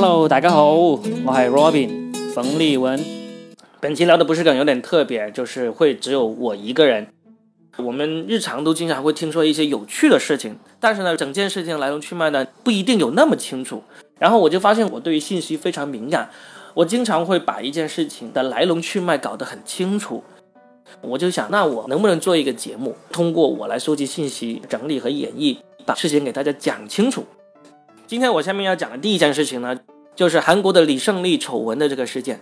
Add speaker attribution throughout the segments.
Speaker 1: Hello，大家好，我系 Robin 冯立文。本期聊的不是梗，有点特别，就是会只有我一个人。我们日常都经常会听说一些有趣的事情，但是呢，整件事情来龙去脉呢不一定有那么清楚。然后我就发现我对于信息非常敏感，我经常会把一件事情的来龙去脉搞得很清楚。我就想，那我能不能做一个节目，通过我来收集信息、整理和演绎，把事情给大家讲清楚？今天我下面要讲的第一件事情呢，就是韩国的李胜利丑闻的这个事件。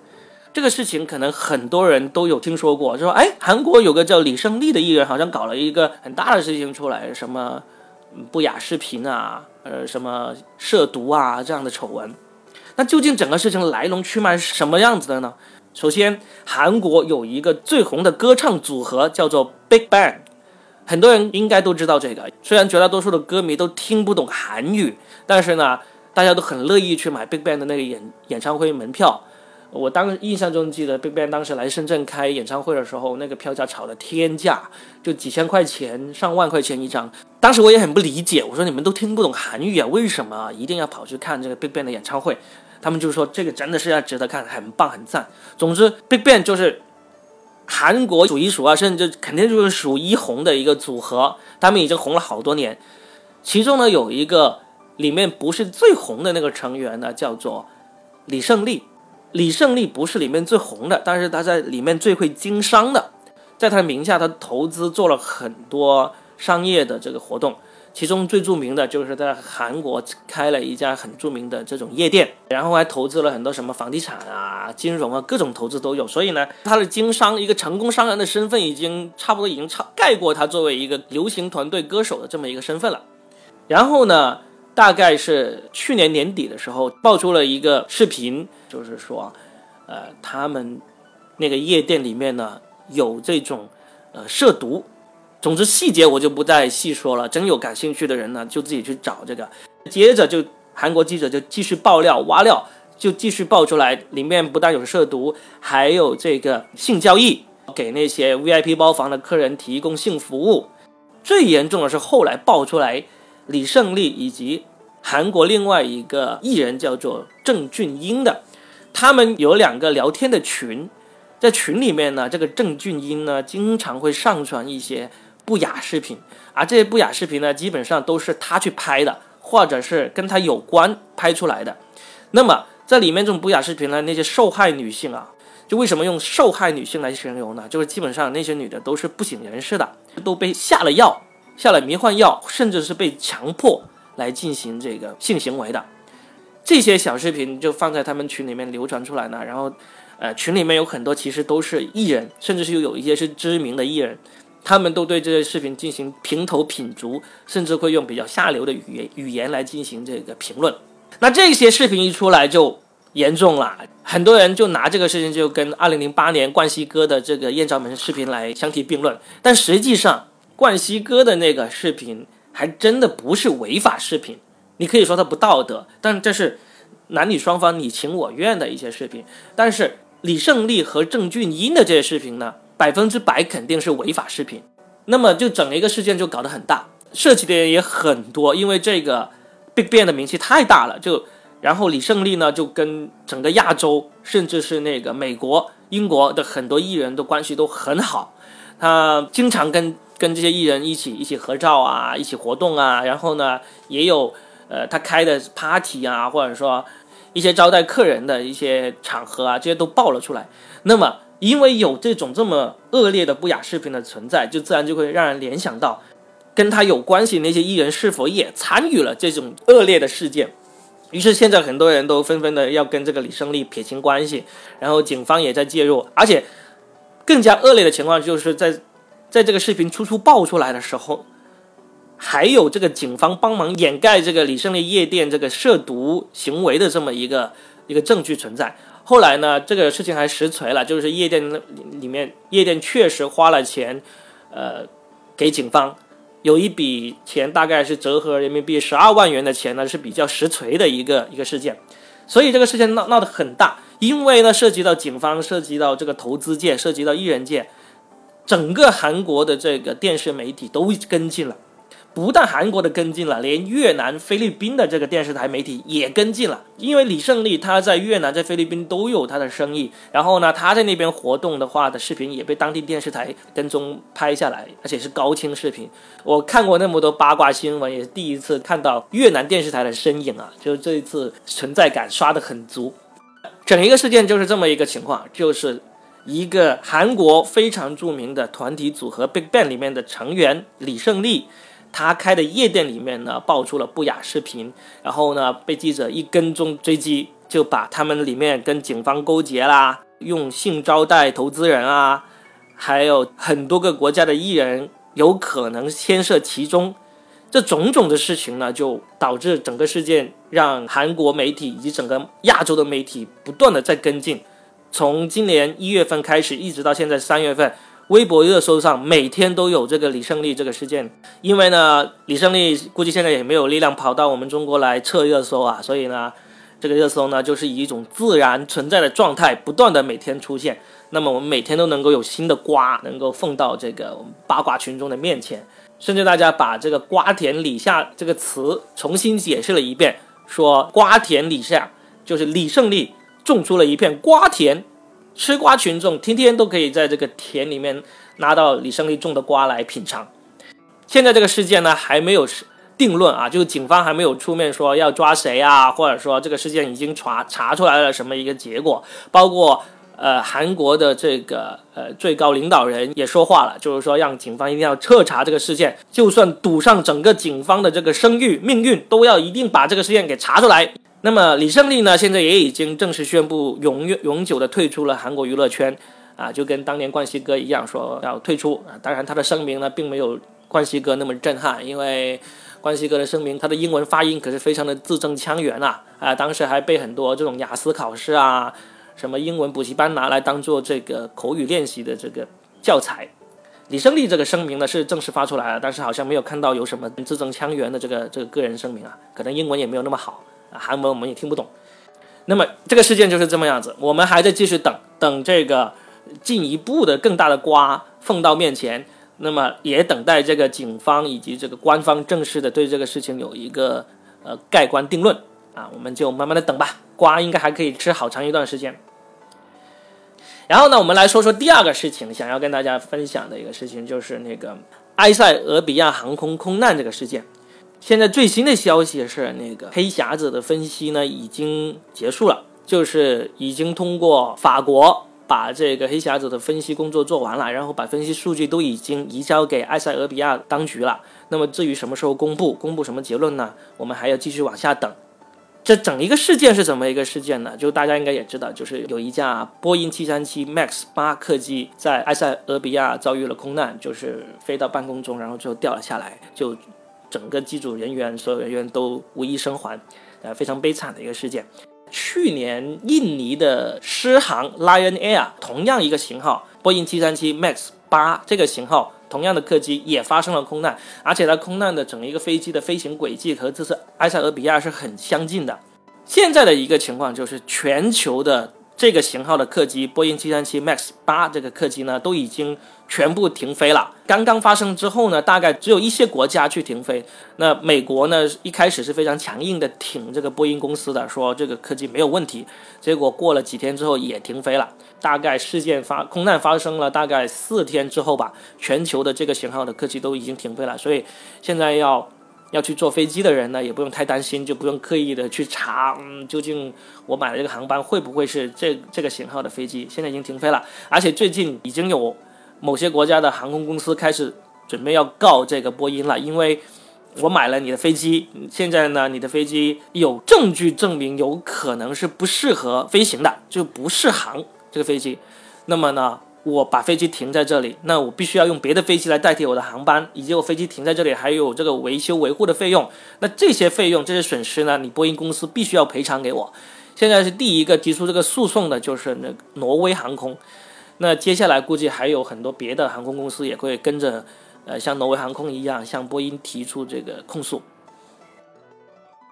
Speaker 1: 这个事情可能很多人都有听说过，就说哎，韩国有个叫李胜利的艺人，好像搞了一个很大的事情出来，什么不雅视频啊，呃，什么涉毒啊这样的丑闻。那究竟整个事情来龙去脉是什么样子的呢？首先，韩国有一个最红的歌唱组合叫做 Big Bang。很多人应该都知道这个，虽然绝大多数的歌迷都听不懂韩语，但是呢，大家都很乐意去买 BigBang 的那个演演唱会门票。我当印象中记得 BigBang 当时来深圳开演唱会的时候，那个票价炒的天价，就几千块钱、上万块钱一张。当时我也很不理解，我说你们都听不懂韩语啊，为什么一定要跑去看这个 BigBang 的演唱会？他们就说这个真的是要值得看，很棒很赞。总之，BigBang 就是。韩国数一数二，甚至肯定就是数一红的一个组合，他们已经红了好多年。其中呢，有一个里面不是最红的那个成员呢，叫做李胜利。李胜利不是里面最红的，但是他在里面最会经商的，在他的名下，他投资做了很多商业的这个活动。其中最著名的就是在韩国开了一家很著名的这种夜店，然后还投资了很多什么房地产啊、金融啊，各种投资都有。所以呢，他的经商一个成功商人的身份已经差不多已经超盖过他作为一个流行团队歌手的这么一个身份了。然后呢，大概是去年年底的时候，爆出了一个视频，就是说，呃，他们那个夜店里面呢有这种呃涉毒。总之细节我就不再细说了，真有感兴趣的人呢，就自己去找这个。接着就韩国记者就继续爆料挖料，就继续爆出来，里面不但有涉毒，还有这个性交易，给那些 VIP 包房的客人提供性服务。最严重的是后来爆出来，李胜利以及韩国另外一个艺人叫做郑俊英的，他们有两个聊天的群，在群里面呢，这个郑俊英呢经常会上传一些。不雅视频，而这些不雅视频呢，基本上都是他去拍的，或者是跟他有关拍出来的。那么在里面这种不雅视频呢，那些受害女性啊，就为什么用受害女性来形容呢？就是基本上那些女的都是不省人事的，都被下了药，下了迷幻药，甚至是被强迫来进行这个性行为的。这些小视频就放在他们群里面流传出来呢，然后，呃，群里面有很多其实都是艺人，甚至是有一些是知名的艺人。他们都对这些视频进行评头品足，甚至会用比较下流的语言语言来进行这个评论。那这些视频一出来就严重了，很多人就拿这个事情就跟2008年冠希哥的这个艳照门视频来相提并论。但实际上，冠希哥的那个视频还真的不是违法视频，你可以说它不道德，但这是男女双方你情我愿的一些视频。但是李胜利和郑俊英的这些视频呢？百分之百肯定是违法视频，那么就整一个事件就搞得很大，涉及的人也很多，因为这个 BigBang 的名气太大了，就然后李胜利呢就跟整个亚洲，甚至是那个美国、英国的很多艺人的关系都很好，他经常跟跟这些艺人一起一起合照啊，一起活动啊，然后呢也有呃他开的 party 啊，或者说一些招待客人的一些场合啊，这些都爆了出来，那么。因为有这种这么恶劣的不雅视频的存在，就自然就会让人联想到，跟他有关系那些艺人是否也参与了这种恶劣的事件。于是现在很多人都纷纷的要跟这个李胜利撇清关系，然后警方也在介入。而且更加恶劣的情况就是在在这个视频初初爆出来的时候，还有这个警方帮忙掩盖这个李胜利夜店这个涉毒行为的这么一个一个证据存在。后来呢，这个事情还实锤了，就是夜店里面，夜店确实花了钱，呃，给警方有一笔钱，大概是折合人民币十二万元的钱呢，是比较实锤的一个一个事件。所以这个事件闹闹得很大，因为呢涉及到警方，涉及到这个投资界，涉及到艺人界，整个韩国的这个电视媒体都跟进了，不但韩国的跟进了，连越南、菲律宾的这个电视台媒体也跟进了。因为李胜利他在越南、在菲律宾都有他的生意，然后呢，他在那边活动的话的视频也被当地电视台跟踪拍下来，而且是高清视频。我看过那么多八卦新闻，也是第一次看到越南电视台的身影啊！就这一次存在感刷得很足。整一个事件就是这么一个情况，就是一个韩国非常著名的团体组合 BigBang 里面的成员李胜利。他开的夜店里面呢，爆出了不雅视频，然后呢，被记者一跟踪追击，就把他们里面跟警方勾结啦，用性招待投资人啊，还有很多个国家的艺人有可能牵涉其中，这种种的事情呢，就导致整个事件让韩国媒体以及整个亚洲的媒体不断的在跟进，从今年一月份开始，一直到现在三月份。微博热搜上每天都有这个李胜利这个事件，因为呢，李胜利估计现在也没有力量跑到我们中国来测热搜啊，所以呢，这个热搜呢就是以一种自然存在的状态，不断的每天出现。那么我们每天都能够有新的瓜能够奉到这个八卦群众的面前，甚至大家把这个“瓜田李下”这个词重新解释了一遍，说“瓜田李下”就是李胜利种出了一片瓜田。吃瓜群众天天都可以在这个田里面拿到李胜利种的瓜来品尝。现在这个事件呢还没有定论啊，就是警方还没有出面说要抓谁啊，或者说这个事件已经查查出来了什么一个结果。包括呃韩国的这个呃最高领导人也说话了，就是说让警方一定要彻查这个事件，就算赌上整个警方的这个声誉命运，都要一定把这个事件给查出来。那么李胜利呢，现在也已经正式宣布永永永久的退出了韩国娱乐圈，啊，就跟当年冠希哥一样，说要退出啊。当然，他的声明呢，并没有冠希哥那么震撼，因为冠希哥的声明，他的英文发音可是非常的字正腔圆呐，啊，当时还被很多这种雅思考试啊，什么英文补习班拿来当做这个口语练习的这个教材。李胜利这个声明呢是正式发出来了，但是好像没有看到有什么字正腔圆的这个这个个人声明啊，可能英文也没有那么好。韩文我们也听不懂，那么这个事件就是这么样子，我们还在继续等等这个进一步的更大的瓜放到面前，那么也等待这个警方以及这个官方正式的对这个事情有一个呃盖棺定论啊，我们就慢慢的等吧，瓜应该还可以吃好长一段时间。然后呢，我们来说说第二个事情，想要跟大家分享的一个事情就是那个埃塞俄比亚航空空难这个事件。现在最新的消息是，那个黑匣子的分析呢已经结束了，就是已经通过法国把这个黑匣子的分析工作做完了，然后把分析数据都已经移交给埃塞俄比亚当局了。那么至于什么时候公布，公布什么结论呢？我们还要继续往下等。这整一个事件是怎么一个事件呢？就大家应该也知道，就是有一架波音737 MAX 八客机在埃塞俄比亚遭遇了空难，就是飞到半空中，然后最后掉了下来，就。整个机组人员，所有人员都无一生还，呃，非常悲惨的一个事件。去年印尼的狮航 Lion Air 同样一个型号，波音737 MAX 八这个型号同样的客机也发生了空难，而且它空难的整一个飞机的飞行轨迹和这次埃塞俄比亚是很相近的。现在的一个情况就是全球的。这个型号的客机，波音737 MAX 八这个客机呢，都已经全部停飞了。刚刚发生之后呢，大概只有一些国家去停飞。那美国呢，一开始是非常强硬的挺这个波音公司的，说这个客机没有问题。结果过了几天之后也停飞了。大概事件发空难发生了大概四天之后吧，全球的这个型号的客机都已经停飞了。所以现在要。要去坐飞机的人呢，也不用太担心，就不用刻意的去查，嗯，究竟我买的这个航班会不会是这这个型号的飞机？现在已经停飞了，而且最近已经有某些国家的航空公司开始准备要告这个波音了，因为我买了你的飞机，现在呢，你的飞机有证据证明有可能是不适合飞行的，就不适航这个飞机，那么呢？我把飞机停在这里，那我必须要用别的飞机来代替我的航班，以及我飞机停在这里还有这个维修维护的费用。那这些费用、这些损失呢？你波音公司必须要赔偿给我。现在是第一个提出这个诉讼的，就是那挪威航空。那接下来估计还有很多别的航空公司也会跟着，呃，像挪威航空一样向波音提出这个控诉。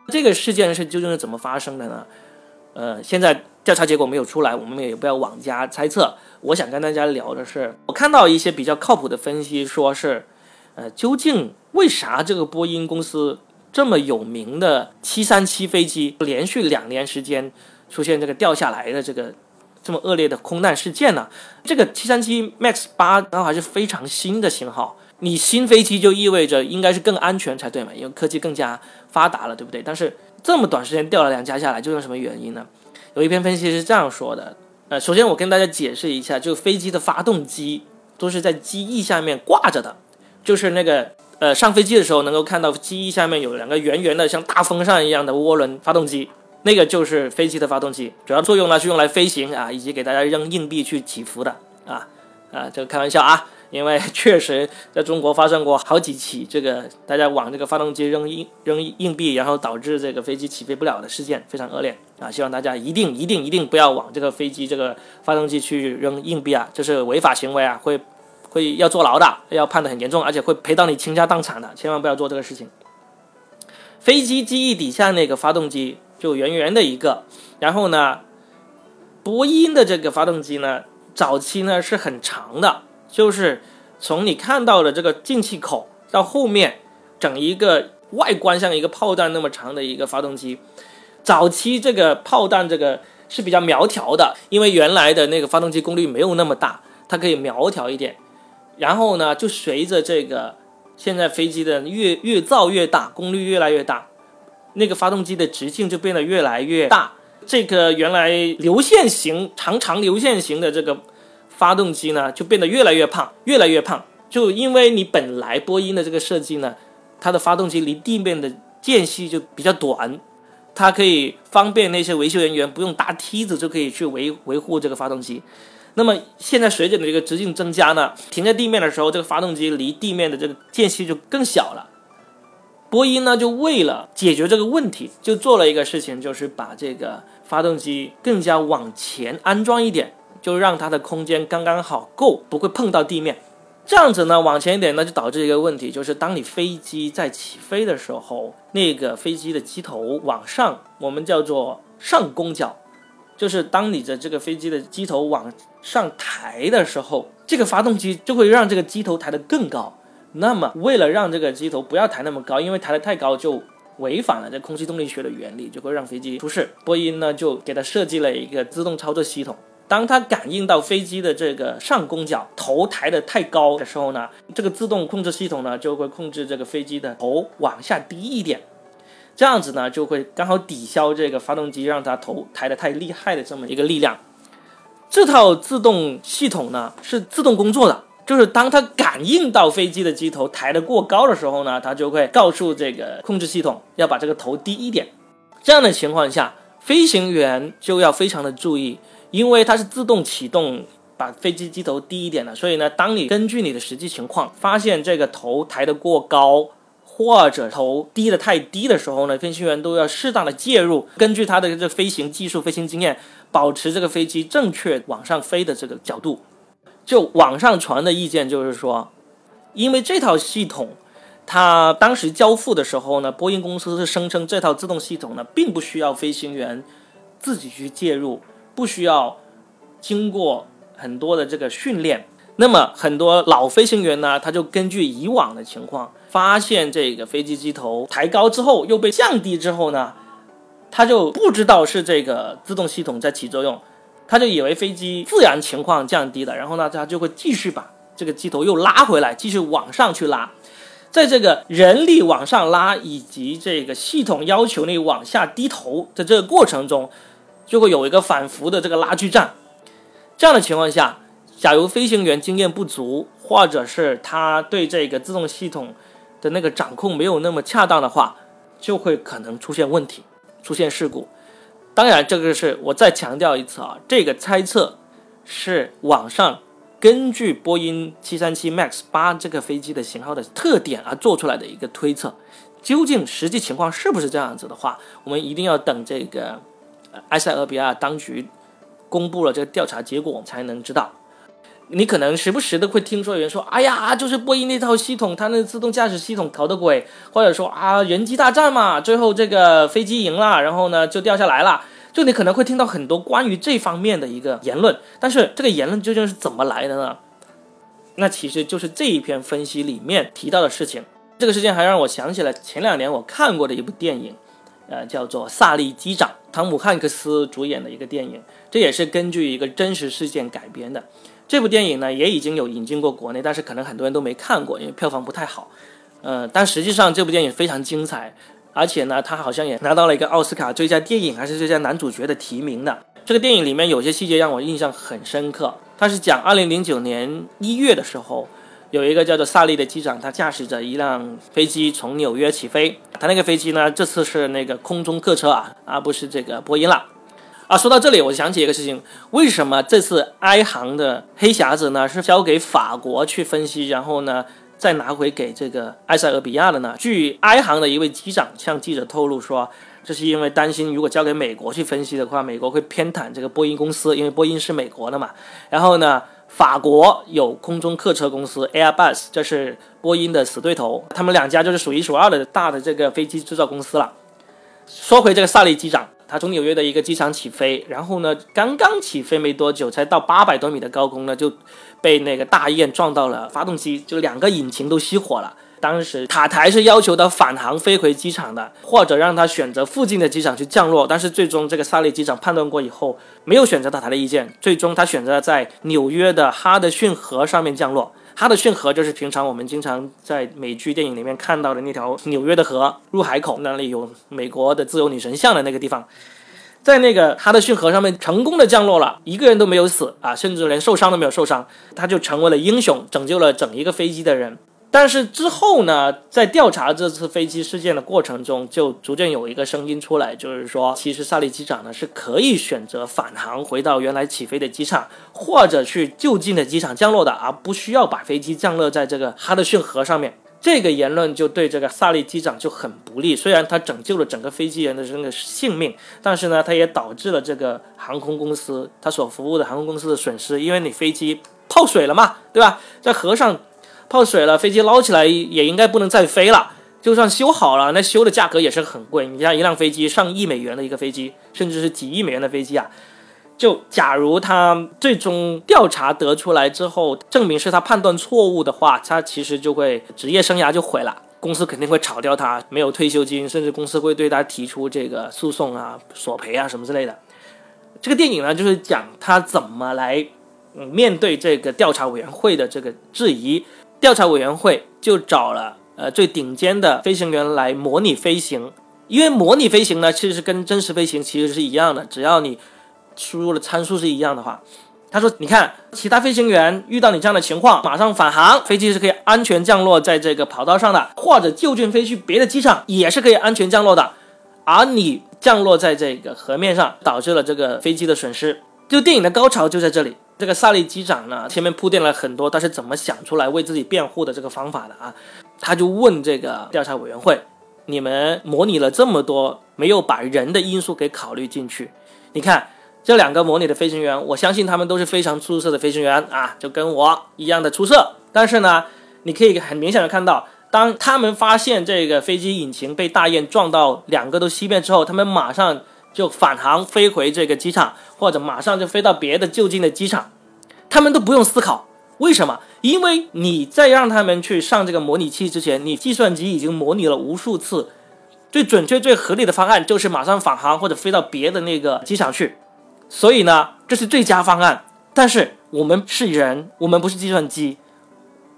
Speaker 1: 这个事件是究竟是怎么发生的呢？呃，现在调查结果没有出来，我们也不要妄加猜测。我想跟大家聊的是，我看到一些比较靠谱的分析，说是呃，究竟为啥这个波音公司这么有名的737飞机连续两年时间出现这个掉下来的这个这么恶劣的空难事件呢？这个737 MAX 八然后还是非常新的型号，你新飞机就意味着应该是更安全才对嘛，因为科技更加发达了，对不对？但是这么短时间掉了两架下来，究竟什么原因呢？有一篇分析是这样说的，呃，首先我跟大家解释一下，就飞机的发动机都是在机翼下面挂着的，就是那个呃上飞机的时候能够看到机翼下面有两个圆圆的像大风扇一样的涡轮发动机，那个就是飞机的发动机，主要作用呢是用来飞行啊，以及给大家扔硬币去祈福的啊啊，这个开玩笑啊。因为 确实在中国发生过好几起这个大家往这个发动机扔硬扔硬币，然后导致这个飞机起飞不了的事件，非常恶劣啊！希望大家一定一定一定不要往这个飞机这个发动机去扔硬币啊，这是违法行为啊，会会要坐牢的，要判的很严重，而且会赔到你倾家荡产的，千万不要做这个事情。飞机机翼底下那个发动机就圆圆的一个，然后呢，波音的这个发动机呢，早期呢是很长的。就是从你看到的这个进气口到后面，整一个外观像一个炮弹那么长的一个发动机，早期这个炮弹这个是比较苗条的，因为原来的那个发动机功率没有那么大，它可以苗条一点。然后呢，就随着这个现在飞机的越越造越大，功率越来越大，那个发动机的直径就变得越来越大。这个原来流线型长长流线型的这个。发动机呢就变得越来越胖，越来越胖，就因为你本来波音的这个设计呢，它的发动机离地面的间隙就比较短，它可以方便那些维修人员不用搭梯子就可以去维维护这个发动机。那么现在随着这个直径增加呢，停在地面的时候，这个发动机离地面的这个间隙就更小了。波音呢就为了解决这个问题，就做了一个事情，就是把这个发动机更加往前安装一点。就让它的空间刚刚好够，不会碰到地面。这样子呢，往前一点，那就导致一个问题，就是当你飞机在起飞的时候，那个飞机的机头往上，我们叫做上攻角，就是当你的这个飞机的机头往上抬的时候，这个发动机就会让这个机头抬得更高。那么，为了让这个机头不要抬那么高，因为抬得太高就违反了这空气动力学的原理，就会让飞机出事。波音呢，就给它设计了一个自动操作系统。当它感应到飞机的这个上攻角头抬得太高的时候呢，这个自动控制系统呢就会控制这个飞机的头往下低一点，这样子呢就会刚好抵消这个发动机让它头抬得太厉害的这么一个力量。这套自动系统呢是自动工作的，就是当它感应到飞机的机头抬得过高的时候呢，它就会告诉这个控制系统要把这个头低一点。这样的情况下，飞行员就要非常的注意。因为它是自动启动，把飞机机头低一点的，所以呢，当你根据你的实际情况发现这个头抬得过高，或者头低得太低的时候呢，飞行员都要适当的介入，根据他的这飞行技术、飞行经验，保持这个飞机正确往上飞的这个角度。就网上传的意见就是说，因为这套系统，它当时交付的时候呢，波音公司是声称这套自动系统呢，并不需要飞行员自己去介入。不需要经过很多的这个训练，那么很多老飞行员呢，他就根据以往的情况，发现这个飞机机头抬高之后又被降低之后呢，他就不知道是这个自动系统在起作用，他就以为飞机自然情况降低了，然后呢，他就会继续把这个机头又拉回来，继续往上去拉，在这个人力往上拉以及这个系统要求你往下低头的这个过程中。就会有一个反复的这个拉锯战，这样的情况下，假如飞行员经验不足，或者是他对这个自动系统的那个掌控没有那么恰当的话，就会可能出现问题，出现事故。当然，这个是我再强调一次啊，这个猜测是网上根据波音737 MAX 八这个飞机的型号的特点而做出来的一个推测，究竟实际情况是不是这样子的话，我们一定要等这个。埃塞俄比亚当局公布了这个调查结果，才能知道。你可能时不时的会听说有人说：“哎呀，就是波音那套系统，它那自动驾驶系统搞的鬼。”或者说：“啊，人机大战嘛，最后这个飞机赢了，然后呢就掉下来了。”就你可能会听到很多关于这方面的一个言论。但是这个言论究竟是怎么来的呢？那其实就是这一篇分析里面提到的事情。这个事件还让我想起了前两年我看过的一部电影，呃，叫做《萨利机长》，汤姆汉克斯主演的一个电影，这也是根据一个真实事件改编的。这部电影呢也已经有引进过国内，但是可能很多人都没看过，因为票房不太好。呃，但实际上这部电影非常精彩，而且呢，他好像也拿到了一个奥斯卡最佳电影还是最佳男主角的提名的。这个电影里面有些细节让我印象很深刻。他是讲2009年一月的时候，有一个叫做萨利的机长，他驾驶着一辆飞机从纽约起飞。他那个飞机呢，这次是那个空中客车啊，而不是这个波音了。啊，说到这里，我想起一个事情：为什么这次埃航的黑匣子呢是交给法国去分析，然后呢？再拿回给这个埃塞俄比亚的呢？据埃航的一位机长向记者透露说，这是因为担心如果交给美国去分析的话，美国会偏袒这个波音公司，因为波音是美国的嘛。然后呢，法国有空中客车公司 Airbus，这是波音的死对头，他们两家就是数一数二的大的这个飞机制造公司了。说回这个萨利机长。他从纽约的一个机场起飞，然后呢，刚刚起飞没多久，才到八百多米的高空呢，就被那个大雁撞到了发动机，就两个引擎都熄火了。当时塔台是要求他返航飞回机场的，或者让他选择附近的机场去降落，但是最终这个萨利机长判断过以后，没有选择塔台的意见，最终他选择了在纽约的哈德逊河上面降落。哈德逊河就是平常我们经常在美剧电影里面看到的那条纽约的河入海口，那里有美国的自由女神像的那个地方，在那个哈德逊河上面成功的降落了，一个人都没有死啊，甚至连受伤都没有受伤，他就成为了英雄，拯救了整一个飞机的人。但是之后呢，在调查这次飞机事件的过程中，就逐渐有一个声音出来，就是说，其实萨利机长呢是可以选择返航回到原来起飞的机场，或者去就近的机场降落的，而不需要把飞机降落在这个哈德逊河上面。这个言论就对这个萨利机长就很不利。虽然他拯救了整个飞机人的这个性命，但是呢，他也导致了这个航空公司他所服务的航空公司的损失，因为你飞机泡水了嘛，对吧？在河上。泡水了，飞机捞起来也应该不能再飞了。就算修好了，那修的价格也是很贵。你像一辆飞机上亿美元的一个飞机，甚至是几亿美元的飞机啊，就假如他最终调查得出来之后，证明是他判断错误的话，他其实就会职业生涯就毁了。公司肯定会炒掉他，没有退休金，甚至公司会对他提出这个诉讼啊、索赔啊什么之类的。这个电影呢，就是讲他怎么来面对这个调查委员会的这个质疑。调查委员会就找了呃最顶尖的飞行员来模拟飞行，因为模拟飞行呢，其实是跟真实飞行其实是一样的，只要你输入的参数是一样的话，他说，你看其他飞行员遇到你这样的情况，马上返航，飞机是可以安全降落在这个跑道上的，或者就近飞去别的机场也是可以安全降落的，而你降落在这个河面上，导致了这个飞机的损失，就电影的高潮就在这里。这个萨利机长呢，前面铺垫了很多，他是怎么想出来为自己辩护的这个方法的啊？他就问这个调查委员会：“你们模拟了这么多，没有把人的因素给考虑进去？你看这两个模拟的飞行员，我相信他们都是非常出色的飞行员啊，就跟我一样的出色。但是呢，你可以很明显的看到，当他们发现这个飞机引擎被大雁撞到，两个都熄灭之后，他们马上。”就返航飞回这个机场，或者马上就飞到别的就近的机场，他们都不用思考，为什么？因为你在让他们去上这个模拟器之前，你计算机已经模拟了无数次，最准确、最合理的方案就是马上返航或者飞到别的那个机场去，所以呢，这是最佳方案。但是我们是人，我们不是计算机。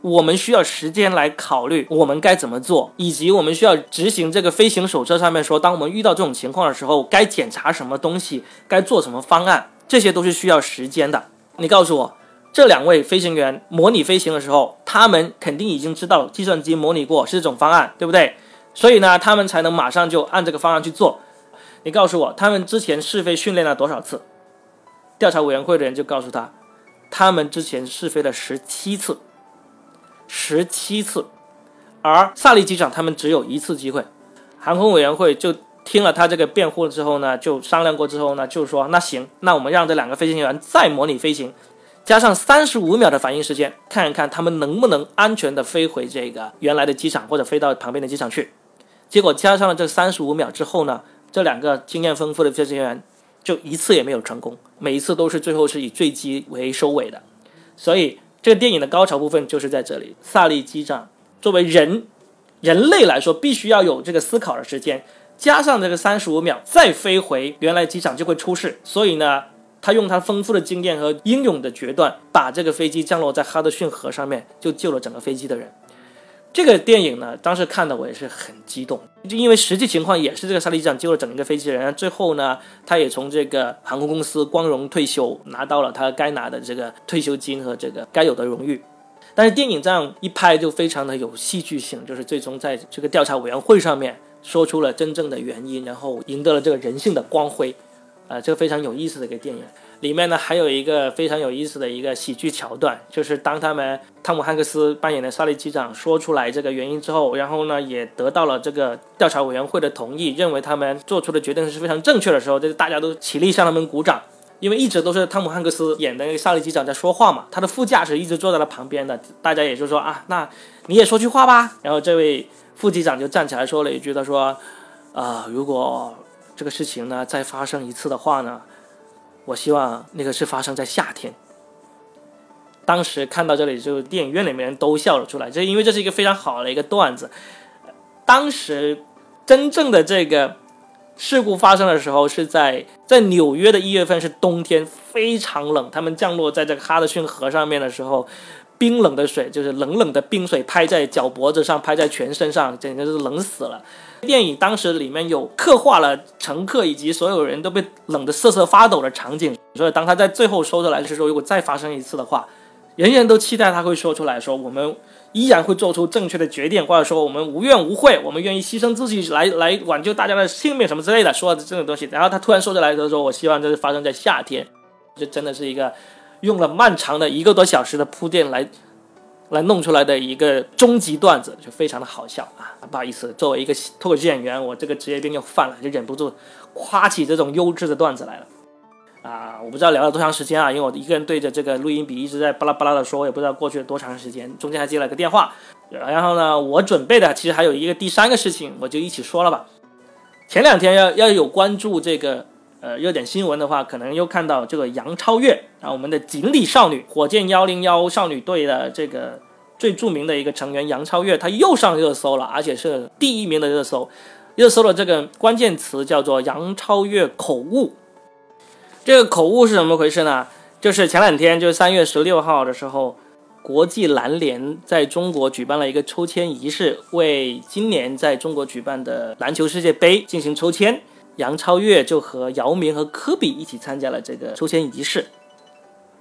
Speaker 1: 我们需要时间来考虑我们该怎么做，以及我们需要执行这个飞行手册上面说，当我们遇到这种情况的时候，该检查什么东西，该做什么方案，这些都是需要时间的。你告诉我，这两位飞行员模拟飞行的时候，他们肯定已经知道计算机模拟过是这种方案，对不对？所以呢，他们才能马上就按这个方案去做。你告诉我，他们之前试飞训练了多少次？调查委员会的人就告诉他，他们之前试飞了十七次。十七次，而萨利机长他们只有一次机会。航空委员会就听了他这个辩护之后呢，就商量过之后呢，就说那行，那我们让这两个飞行员再模拟飞行，加上三十五秒的反应时间，看一看他们能不能安全的飞回这个原来的机场或者飞到旁边的机场去。结果加上了这三十五秒之后呢，这两个经验丰富的飞行员就一次也没有成功，每一次都是最后是以坠机为收尾的。所以这个电影的高潮部分就是在这里。萨利机长作为人人类来说，必须要有这个思考的时间，加上这个三十五秒再飞回原来机场就会出事。所以呢，他用他丰富的经验和英勇的决断，把这个飞机降落在哈德逊河上面，就救了整个飞机的人。这个电影呢，当时看的我也是很激动，就因为实际情况也是这个萨利机长救了整个飞机人，最后呢，他也从这个航空公司光荣退休，拿到了他该拿的这个退休金和这个该有的荣誉。但是电影这样一拍就非常的有戏剧性，就是最终在这个调查委员会上面说出了真正的原因，然后赢得了这个人性的光辉，啊，这个非常有意思的一个电影。里面呢还有一个非常有意思的一个喜剧桥段，就是当他们汤姆汉克斯扮演的萨利机长说出来这个原因之后，然后呢也得到了这个调查委员会的同意，认为他们做出的决定是非常正确的时候，就是大家都起立向他们鼓掌，因为一直都是汤姆汉克斯演的那个萨利机长在说话嘛，他的副驾驶一直坐在了旁边的，大家也就说啊，那你也说句话吧。然后这位副机长就站起来说了一句，他说，啊，如果这个事情呢再发生一次的话呢。我希望那个是发生在夏天。当时看到这里，就电影院里面人都笑了出来，就因为这是一个非常好的一个段子。当时真正的这个事故发生的时候，是在在纽约的一月份，是冬天，非常冷。他们降落在这个哈德逊河上面的时候。冰冷的水，就是冷冷的冰水，拍在脚脖子上，拍在全身上，简直是冷死了。电影当时里面有刻画了乘客以及所有人都被冷得瑟瑟发抖的场景，所以当他在最后说出来的时候，如果再发生一次的话，人人都期待他会说出来说，我们依然会做出正确的决定，或者说我们无怨无悔，我们愿意牺牲自己来来挽救大家的性命什么之类的，说的这种东西。然后他突然说出来的时候，我希望这是发生在夏天，这真的是一个。用了漫长的一个多小时的铺垫来，来弄出来的一个终极段子，就非常的好笑啊！不好意思，作为一个脱口秀演员，我这个职业病又犯了，就忍不住夸起这种优质的段子来了啊！我不知道聊了多长时间啊，因为我一个人对着这个录音笔一直在巴拉巴拉的说，我也不知道过去了多长时间，中间还接了个电话。然后呢，我准备的其实还有一个第三个事情，我就一起说了吧。前两天要要有关注这个。呃，热点新闻的话，可能又看到这个杨超越啊，我们的锦鲤少女，火箭幺零幺少女队的这个最著名的一个成员杨超越，她又上热搜了，而且是第一名的热搜。热搜的这个关键词叫做杨超越口误。这个口误是怎么回事呢？就是前两天，就是三月十六号的时候，国际篮联在中国举办了一个抽签仪式，为今年在中国举办的篮球世界杯进行抽签。杨超越就和姚明和科比一起参加了这个抽签仪式。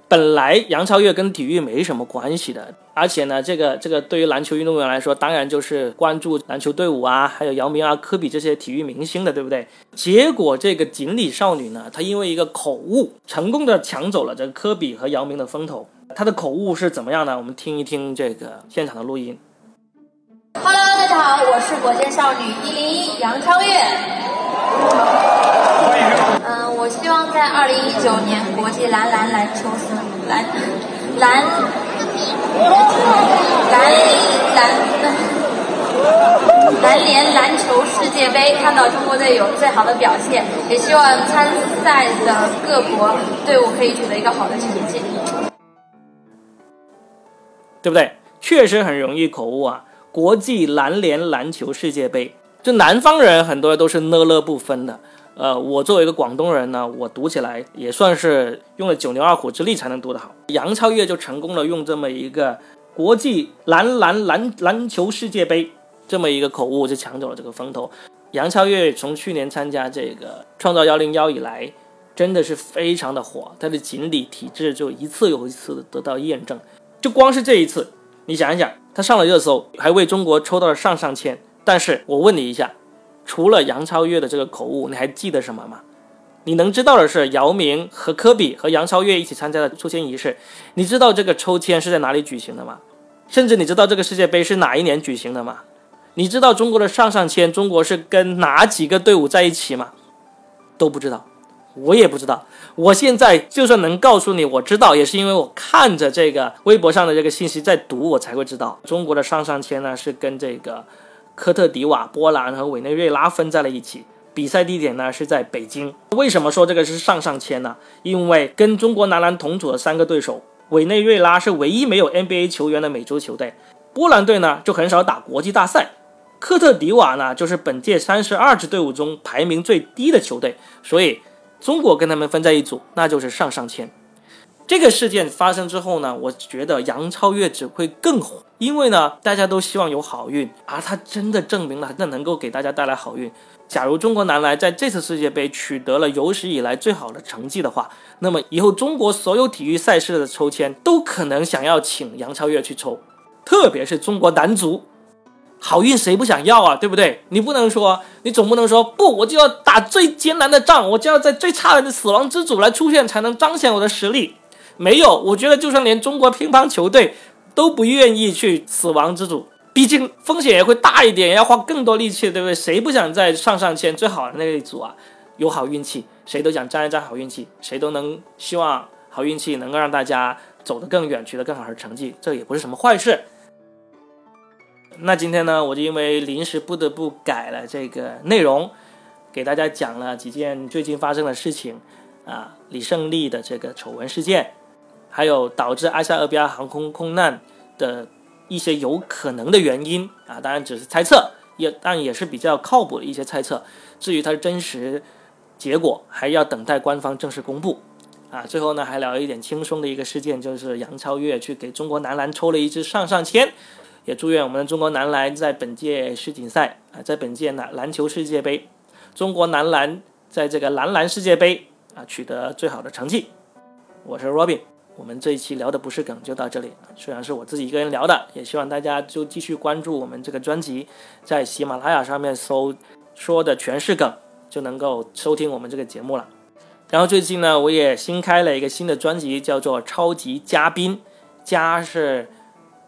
Speaker 1: 本来杨超越跟体育没什么关系的，而且呢，这个这个对于篮球运动员来说，当然就是关注篮球队伍啊，还有姚明啊、科比这些体育明星的，对不对？结果这个锦鲤少女呢，她因为一个口误，成功的抢走了这个科比和姚明的风头。她的口误是怎么样呢？我们听一听这个现场的录音。
Speaker 2: Hello，大家好，我是火箭少女一零一杨超越。嗯，我希望在二零一九年国际篮篮篮球赛篮篮篮篮篮联篮球世界杯看到中国队有最好的表现，也希望参赛的各国队伍可以取得一个好的成绩，
Speaker 1: 对不对？确实很容易口误啊！国际篮联篮球世界杯。就南方人很多都是呢了不分的，呃，我作为一个广东人呢，我读起来也算是用了九牛二虎之力才能读得好。杨超越就成功了，用这么一个国际篮篮篮篮球世界杯这么一个口误，就抢走了这个风头。杨超越从去年参加这个创造幺零幺以来，真的是非常的火，他的锦鲤体质就一次又一次的得到验证。就光是这一次，你想一想，他上了热搜，还为中国抽到了上上签。但是我问你一下，除了杨超越的这个口误，你还记得什么吗？你能知道的是，姚明和科比和杨超越一起参加的抽签仪式。你知道这个抽签是在哪里举行的吗？甚至你知道这个世界杯是哪一年举行的吗？你知道中国的上上签，中国是跟哪几个队伍在一起吗？都不知道，我也不知道。我现在就算能告诉你，我知道，也是因为我看着这个微博上的这个信息在读，我才会知道中国的上上签呢是跟这个。科特迪瓦、波兰和委内瑞拉分在了一起，比赛地点呢是在北京。为什么说这个是上上签呢？因为跟中国男篮同组的三个对手委内瑞拉是唯一没有 NBA 球员的美洲球队，波兰队呢就很少打国际大赛，科特迪瓦呢就是本届三十二支队伍中排名最低的球队，所以中国跟他们分在一组，那就是上上签。这个事件发生之后呢，我觉得杨超越只会更火，因为呢大家都希望有好运，而他真的证明了那能够给大家带来好运。假如中国男篮在这次世界杯取得了有史以来最好的成绩的话，那么以后中国所有体育赛事的抽签都可能想要请杨超越去抽，特别是中国男足，好运谁不想要啊？对不对？你不能说，你总不能说不，我就要打最艰难的仗，我就要在最差的死亡之组来出现，才能彰显我的实力。没有，我觉得就算连中国乒乓球队都不愿意去死亡之组。毕竟风险也会大一点，要花更多力气，对不对？谁不想在上上签最好的那一组啊？有好运气，谁都想沾一沾好运气，谁都能希望好运气能够让大家走得更远，取得更好的成绩，这也不是什么坏事。那今天呢，我就因为临时不得不改了这个内容，给大家讲了几件最近发生的事情啊，李胜利的这个丑闻事件，还有导致埃塞俄比亚航空空难的。一些有可能的原因啊，当然只是猜测，也但也是比较靠谱的一些猜测。至于它的真实结果，还要等待官方正式公布。啊，最后呢，还聊一点轻松的一个事件，就是杨超越去给中国男篮抽了一支上上签，也祝愿我们的中国男篮在本届世锦赛啊，在本届篮篮球世界杯，中国男篮在这个男篮世界杯啊取得最好的成绩。我是 Robin。我们这一期聊的不是梗，就到这里。虽然是我自己一个人聊的，也希望大家就继续关注我们这个专辑，在喜马拉雅上面搜“说的全是梗”，就能够收听我们这个节目了。然后最近呢，我也新开了一个新的专辑，叫做《超级嘉宾》，嘉是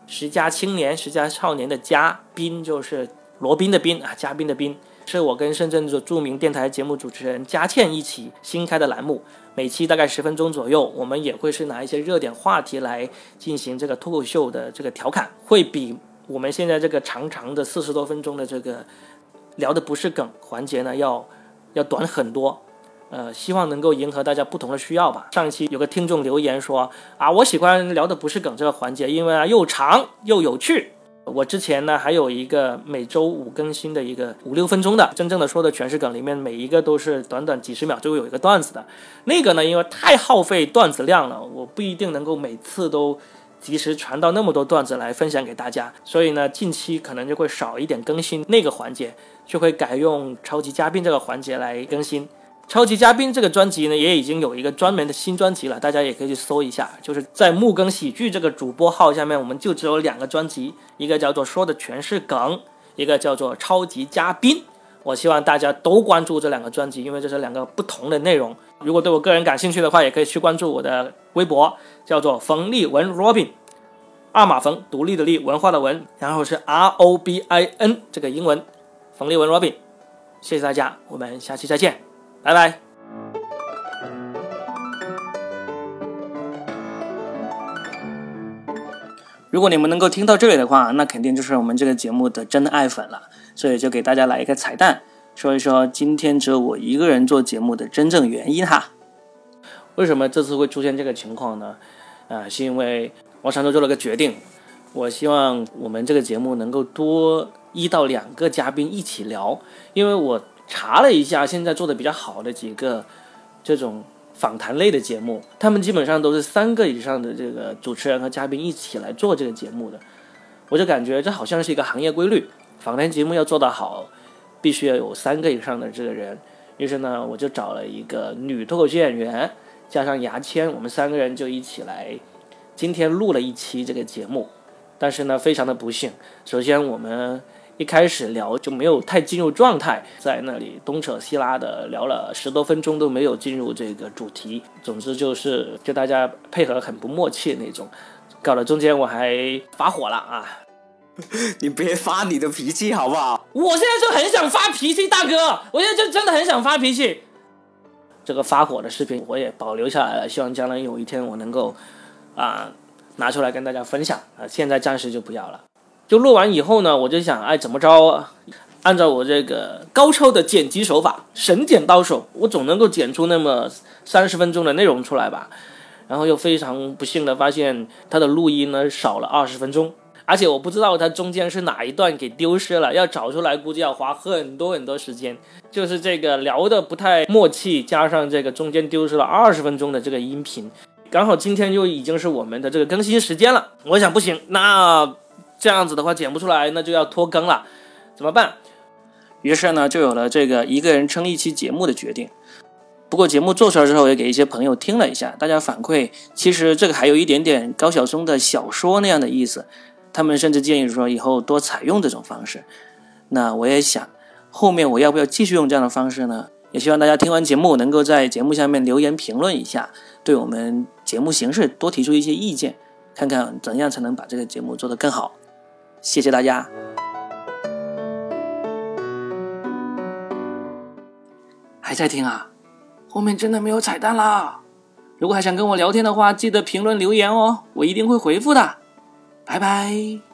Speaker 1: 十佳青年、十佳少年的嘉，宾就是罗宾的宾啊，嘉宾的宾。是我跟深圳的著名电台节目主持人佳倩一起新开的栏目，每期大概十分钟左右，我们也会是拿一些热点话题来进行这个脱口秀的这个调侃，会比我们现在这个长长的四十多分钟的这个聊的不是梗环节呢要要短很多，呃，希望能够迎合大家不同的需要吧。上一期有个听众留言说啊，我喜欢聊的不是梗这个环节，因为啊又长又有趣。我之前呢还有一个每周五更新的一个五六分钟的，真正的说的全是梗，里面每一个都是短短几十秒就会有一个段子的。那个呢，因为太耗费段子量了，我不一定能够每次都及时传到那么多段子来分享给大家，所以呢，近期可能就会少一点更新那个环节，就会改用超级嘉宾这个环节来更新。超级嘉宾这个专辑呢，也已经有一个专门的新专辑了，大家也可以去搜一下。就是在木更喜剧这个主播号下面，我们就只有两个专辑，一个叫做说的全是梗，一个叫做超级嘉宾。我希望大家都关注这两个专辑，因为这是两个不同的内容。如果对我个人感兴趣的话，也可以去关注我的微博，叫做冯立文 Robin，二马冯，独立的立，文化的文，然后是 R O B I N 这个英文，冯立文 Robin。谢谢大家，我们下期再见。拜拜。如果你们能够听到这里的话，那肯定就是我们这个节目的真爱粉了。所以就给大家来一个彩蛋，说一说今天只有我一个人做节目的真正原因哈。为什么这次会出现这个情况呢？啊，是因为我上周做了个决定，我希望我们这个节目能够多一到两个嘉宾一起聊，因为我。查了一下，现在做的比较好的几个这种访谈类的节目，他们基本上都是三个以上的这个主持人和嘉宾一起来做这个节目的。我就感觉这好像是一个行业规律，访谈节目要做得好，必须要有三个以上的这个人。于是呢，我就找了一个女脱口秀演员，加上牙签，我们三个人就一起来今天录了一期这个节目。但是呢，非常的不幸，首先我们。一开始聊就没有太进入状态，在那里东扯西拉的聊了十多分钟都没有进入这个主题。总之就是就大家配合很不默契那种，搞得中间我还发火了啊！
Speaker 3: 你别发你的脾气好不好？
Speaker 1: 我现在就很想发脾气，大哥，我现在就真的很想发脾气。这个发火的视频我也保留下来了，希望将来有一天我能够啊拿出来跟大家分享啊，现在暂时就不要了。就录完以后呢，我就想，哎，怎么着？按照我这个高超的剪辑手法，神剪刀手，我总能够剪出那么三十分钟的内容出来吧。然后又非常不幸的发现它的录音呢少了二十分钟，而且我不知道它中间是哪一段给丢失了，要找出来估计要花很多很多时间。就是这个聊的不太默契，加上这个中间丢失了二十分钟的这个音频，刚好今天就已经是我们的这个更新时间了。我想不行，那这样子的话剪不出来，那就要拖更了，怎么办？于是呢，就有了这个一个人撑一期节目的决定。不过节目做出来之后，也给一些朋友听了一下，大家反馈，其实这个还有一点点高晓松的小说那样的意思。他们甚至建议说以后多采用这种方式。那我也想，后面我要不要继续用这样的方式呢？也希望大家听完节目能够在节目下面留言评论一下，对我们节目形式多提出一些意见，看看怎样才能把这个节目做得更好。谢谢大家。还在听啊？后面真的没有彩蛋啦！如果还想跟我聊天的话，记得评论留言哦，我一定会回复的。拜拜。